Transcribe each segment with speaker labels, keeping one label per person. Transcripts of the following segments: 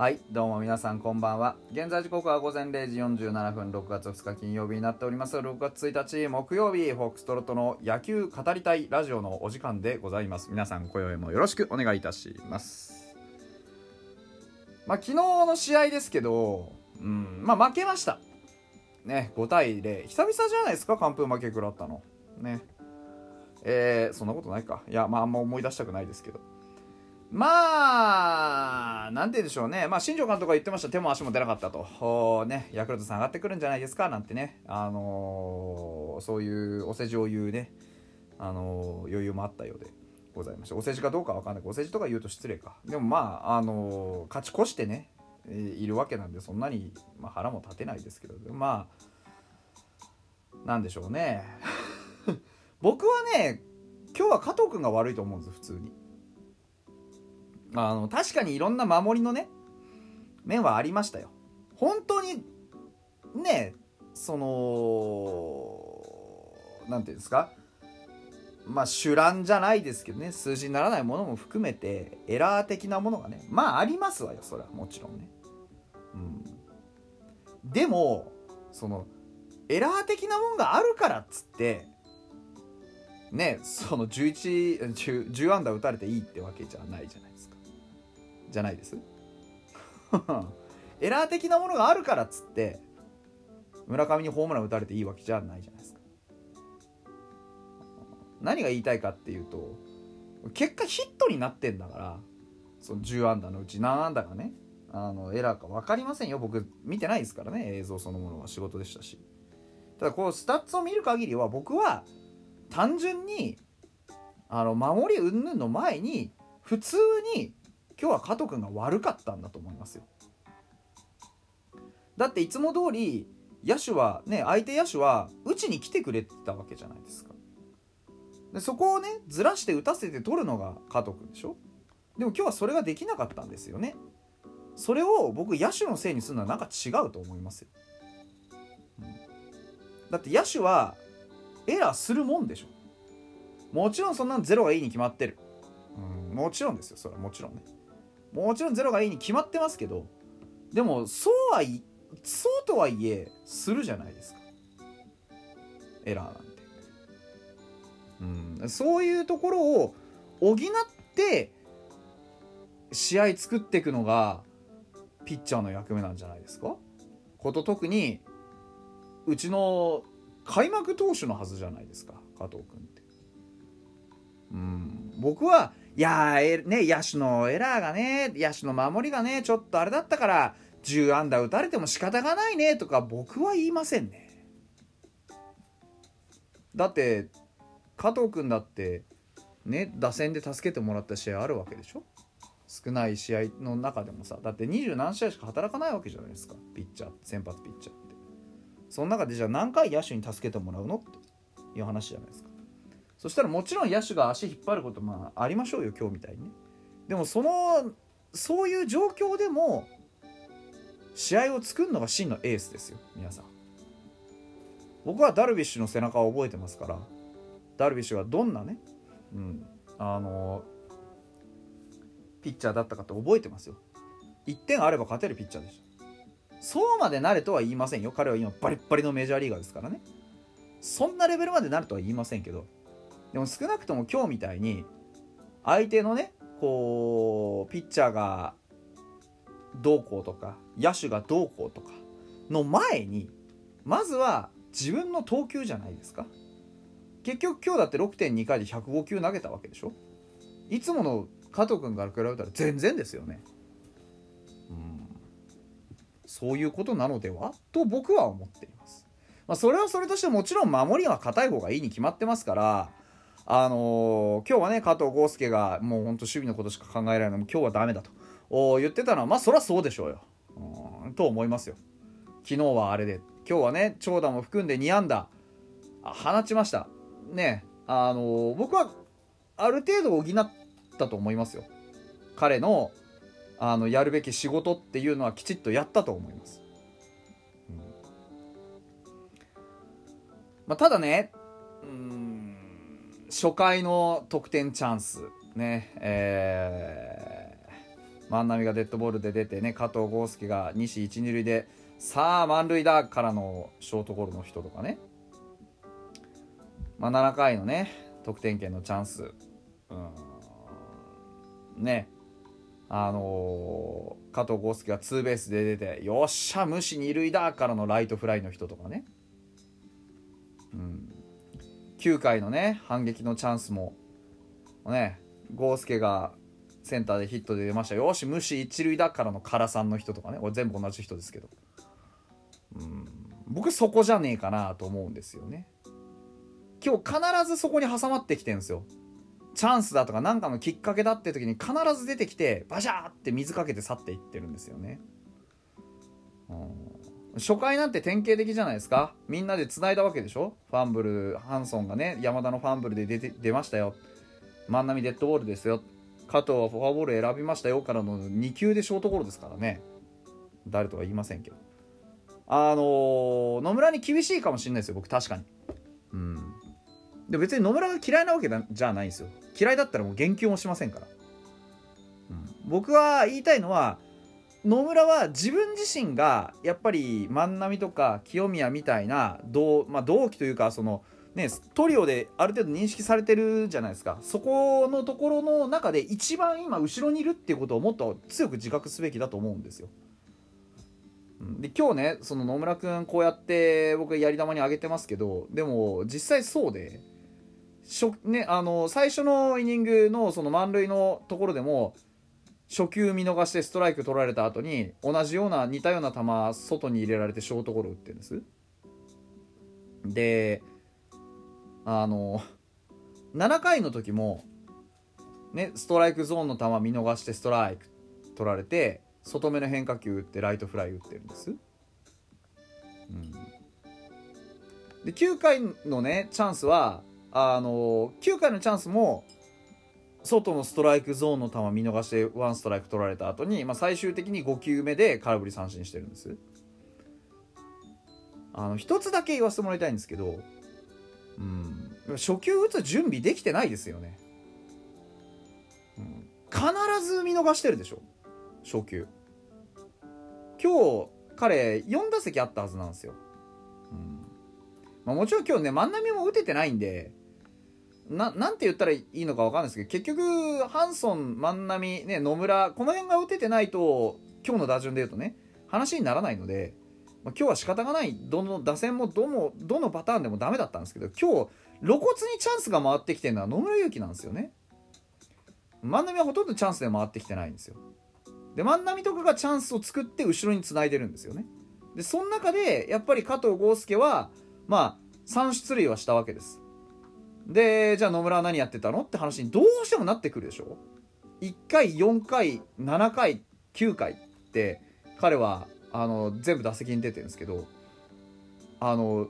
Speaker 1: はいどうも皆さんこんばんは。現在時刻は午前0時47分6月2日金曜日になっております。6月1日木曜日フォックストロットの野球語りたいラジオのお時間でございます。皆さん今宵もよろしくお願いいたします。まあ昨日の試合ですけどうんまあ負けました。ね5対0久々じゃないですか？完封負け食らったの。ね。えー、そんなことないか。いやまああんま思い出したくないですけど。まあ、なんて言うでしょうね、まあ、新庄監督が言ってました、手も足も出なかったと、ね、ヤクルトさん上がってくるんじゃないですかなんてね、あのー、そういうお世辞を言うね、あのー、余裕もあったようでございました。お世辞かどうかわかんないけどお世辞とか言うと失礼か。でもまあ、あのー、勝ち越してね、いるわけなんで、そんなに、まあ、腹も立てないですけど、まあ、なんでしょうね。僕はね、今日は加藤君が悪いと思うんです、普通に。あの確かにいろんな守りのね面はありましたよ。本当にねその何て言うんですか？まあ主覧じゃないですけどね数字にならないものも含めてエラー的なものがねまあありますわよそれはもちろんね。うん。でもそのエラー的なもんがあるからっつってねその11 10, 10安打打たれていいってわけじゃないじゃないですか。じゃないです。エラー的なものがあるからっつって村上にホームラン打たれていいわけじゃないじゃないですか。何が言いたいかっていうと結果ヒットになってんだからその10安打のうち何安打がねあのエラーか分かりませんよ。僕見てないですからね。映像そのものは仕事でしたし。ただこうスタッツを見る限りは僕は単純にあの守り云々の前に普通に今日は加藤君が悪かったんだと思いますよ。だっていつも通り野手はね相手野手は打ちに来てくれてたわけじゃないですか。でそこをねずらして打たせて取るのが加藤君でしょ。でも今日はそれができなかったんですよね。それを僕野手のせいにするのはなんか違うと思いますよ、うん、だって野手はエラーするもんでしょ。もちろんそんなのゼロがいいに決まってる、うん、もちろんですよ。それはもちろんね。もちろんゼロがいいに決まってますけどでもそうはいそうとはいえするじゃないですか。エラーなんて、うん、そういうところを補って試合作っていくのがピッチャーの役目なんじゃないですか。こと特にうちの開幕投手のはずじゃないですか加藤君って。うん。僕はいやー、ね、野手のエラーがね、野手の守りがね、ちょっとあれだったから、10安打打たれても仕方がないねとか僕は言いませんね。だって、加藤君だって、ね、打線で助けてもらった試合あるわけでしょ？少ない試合の中でもさ、だって二十何試合しか働かないわけじゃないですか、ピッチャー、先発ピッチャーって。その中でじゃあ何回野手に助けてもらうのっていう話じゃないですか。そしたらもちろん野手が足引っ張ることまあありましょうよ今日みたいにね。でもそのそういう状況でも試合を作るのが真のエースですよ皆さん。僕はダルビッシュの背中を覚えてますからダルビッシュがどんなねうんあのピッチャーだったかって覚えてますよ。1点あれば勝てるピッチャーでした。そうまでなれとは言いませんよ。彼は今バリッバリのメジャーリーガーですからね。そんなレベルまでなるとは言いませんけどでも少なくとも今日みたいに相手のねこうピッチャーがどうこうとか野手がどうこうとかの前にまずは自分の投球じゃないですか。結局今日だって6.2回で105球投げたわけでしょ。いつもの加藤君から比べたら全然ですよね。うん。そういうことなのでは？と僕は思っています、まあ、それはそれとしてもちろん守りは硬い方がいいに決まってますからあのー、今日はね加藤豪介がもうほんと守備のことしか考えられない今日はダメだと。言ってたのはまあそりゃそうでしょうよ、う、と思いますよ。昨日はあれで今日はね長打も含んで2安打。放ちました。ねあのー、僕はある程度補ったと思いますよ。彼のあのやるべき仕事っていうのはきちっとやったと思います、まあ、ただねうん初回の得点チャンスね。え万波がデッドボールで出てね加藤豪介が西一二塁でさあ満塁だからのショートゴロの人とかね、まあ、7回のね得点圏のチャンス。ね。あのー、加藤豪介がツーベースで出てよっしゃ無視二塁だからのライトフライの人とかね、うん、9回のね反撃のチャンスもね豪介がセンターでヒットで出ました。よし無視一塁だからの唐さんの人とかね。俺全部同じ人ですけど。うん。僕そこじゃねえかなと思うんですよね。今日必ずそこに挟まってきてんですよ。チャンスだとか何かのきっかけだって時に必ず出てきてバシャーって水かけて去っていってるんですよね。うん。初回なんて典型的じゃないですか。みんなで繋いだわけでしょ。ファンブルハンソンがね山田のファンブルで出て出ましたよ。万波デッドボールですよ。加藤はフォアボール選びましたよからの2球でショートゴロですからね。誰とは言いませんけど。あのー、野村に厳しいかもしれないですよ僕確かに。うん。で別に野村が嫌いなわけじゃないんですよ。嫌いだったらもう言及もしませんから、うん、僕は言いたいのは野村は自分自身がやっぱり万波とか清宮みたいな同,、まあ、同期というかそのねトリオである程度認識されてるじゃないですかそこのところの中で一番今後ろにいるっていうことをもっと強く自覚すべきだと思うんですよ。で今日ねその野村君こうやって僕やり玉にあげてますけどでも実際そうで初、ね、あの最初のイニングのその満塁のところでも初球見逃してストライク取られた後に同じような似たような球外に入れられてショートゴロ打ってるんです。であの7回の時もねストライクゾーンの球見逃してストライク取られて外目の変化球打ってライトフライ打ってるんです、うん、で9回のねチャンスはあの9回のチャンスも外のストライクゾーンの球見逃してワンストライク取られた後に、まあ、最終的に5球目で空振り三振してるんです。あの一つだけ言わせてもらいたいんですけどうん。初球打つ準備できてないですよね、うん、必ず見逃してるでしょ。初球。今日彼4打席あったはずなんですよ、うん。まあ、もちろん今日ね万波も打ててないんでななんて言ったらいいのか分かんないですけど結局ハンソン万波、ね、野村この辺が打ててないと今日の打順で言うとね話にならないので、まあ、今日は仕方がないどの打線もどのどのパターンでもダメだったんですけど今日露骨にチャンスが回ってきてるのは野村勇輝なんですよね。万波はほとんどチャンスで回ってきてないんですよ。で万波とかがチャンスを作って後ろにつないでるんですよね。でその中でやっぱり加藤豪介はまあ3出塁はしたわけです。でじゃあ野村は何やってたの？って話にどうしてもなってくるでしょ？1回4回7回9回って彼はあの全部打席に出てるんですけどあの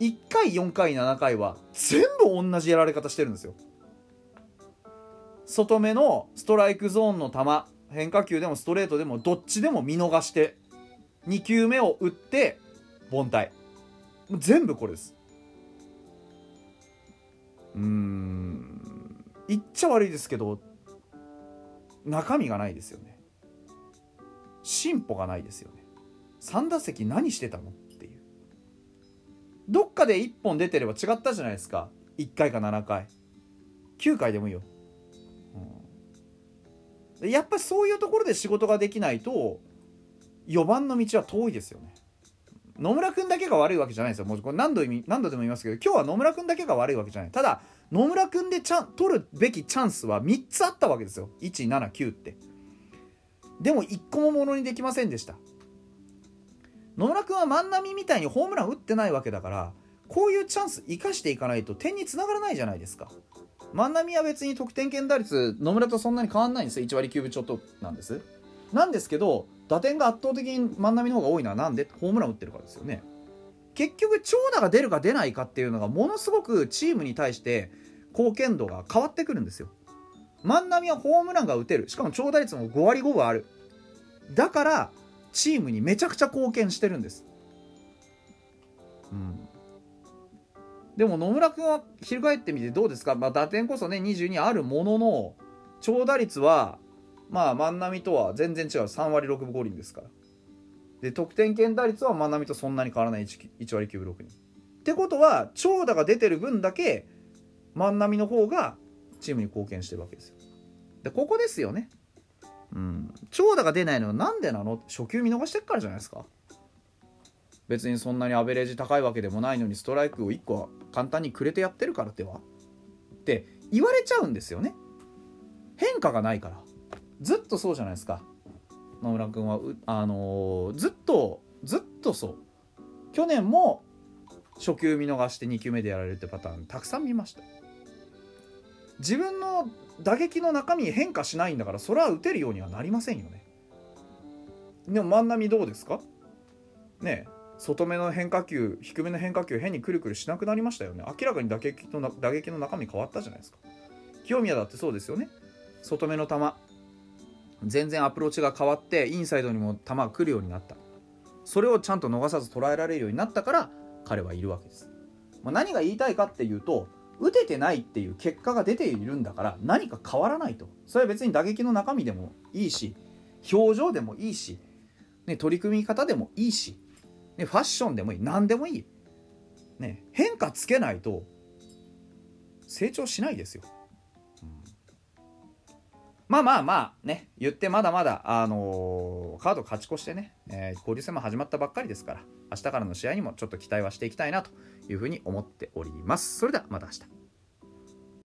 Speaker 1: 1回4回7回は全部同じやられ方してるんですよ。外目のストライクゾーンの球変化球でもストレートでもどっちでも見逃して2球目を打って凡退。全部これです。うん。言っちゃ悪いですけど中身がないですよね。進歩がないですよね。3打席何してたのっていう。どっかで1本出てれば違ったじゃないですか。1回か7回。9回でもいいよ、うん、やっぱりそういうところで仕事ができないと4番の道は遠いですよね。野村君だけが悪いわけじゃないですよ。もうこれ何度何度でも言いますけど今日は野村君だけが悪いわけじゃない。ただ野村君でちゃん取るべきチャンスは3つあったわけですよ。179って。でも1個もものにできませんでした。野村君は万波みたいにホームラン打ってないわけだからこういうチャンス生かしていかないと点につながらないじゃないですか。万波は別に得点圏打率野村とそんなに変わんないんですよ。1割9分ちょっとなんです。なんですけど打点が圧倒的に万波の方が多いのはなんで？ホームラン打ってるからですよね。結局長打が出るか出ないかっていうのがものすごくチームに対して貢献度が変わってくるんですよ。万波はホームランが打てる。しかも長打率も5割5分ある。だからチームにめちゃくちゃ貢献してるんです。うん。でも野村君は翻ってみてどうですか、まあ、打点こそね22あるものの長打率はまあ万波とは全然違う。3割6分5厘ですから。で得点圏打率は万波とそんなに変わらない。1, 1割9分6厘。ってことは長打が出てる分だけ万波の方がチームに貢献してるわけですよ。でここですよね。うん。長打が出ないのはなんでなの？初球見逃してっからじゃないですか。別にそんなにアベレージ高いわけでもないのにストライクを1個は簡単にくれてやってるからでは。って言われちゃうんですよね。変化がないから。ずっとそうじゃないですか。野村君はあのー、ずっとずっとそう。去年も初球見逃して2球目でやられるってパターンたくさん見ました。自分の打撃の中身変化しないんだからそれは打てるようにはなりませんよね。でも万波どうですか？ね外目の変化球低めの変化球変にくるくるしなくなりましたよね。明らかに打撃の打撃の中身変わったじゃないですか。清宮だってそうですよね。外目の球全然アプローチが変わってインサイドにも球が来るようになった。それをちゃんと逃さず捉えられるようになったから彼はいるわけです、まあ、何が言いたいかっていうと打ててないっていう結果が出ているんだから何か変わらないと。それは別に打撃の中身でもいいし表情でもいいし、ね、取り組み方でもいいし、ね、ファッションでもいい。何でもいい、ね、変化つけないと成長しないですよ。まあまあまあね言ってまだまだ、あのー、カード勝ち越してね、えー、交流戦も始まったばっかりですから明日からの試合にもちょっと期待はしていきたいなというふうに思っております。それではまた明日。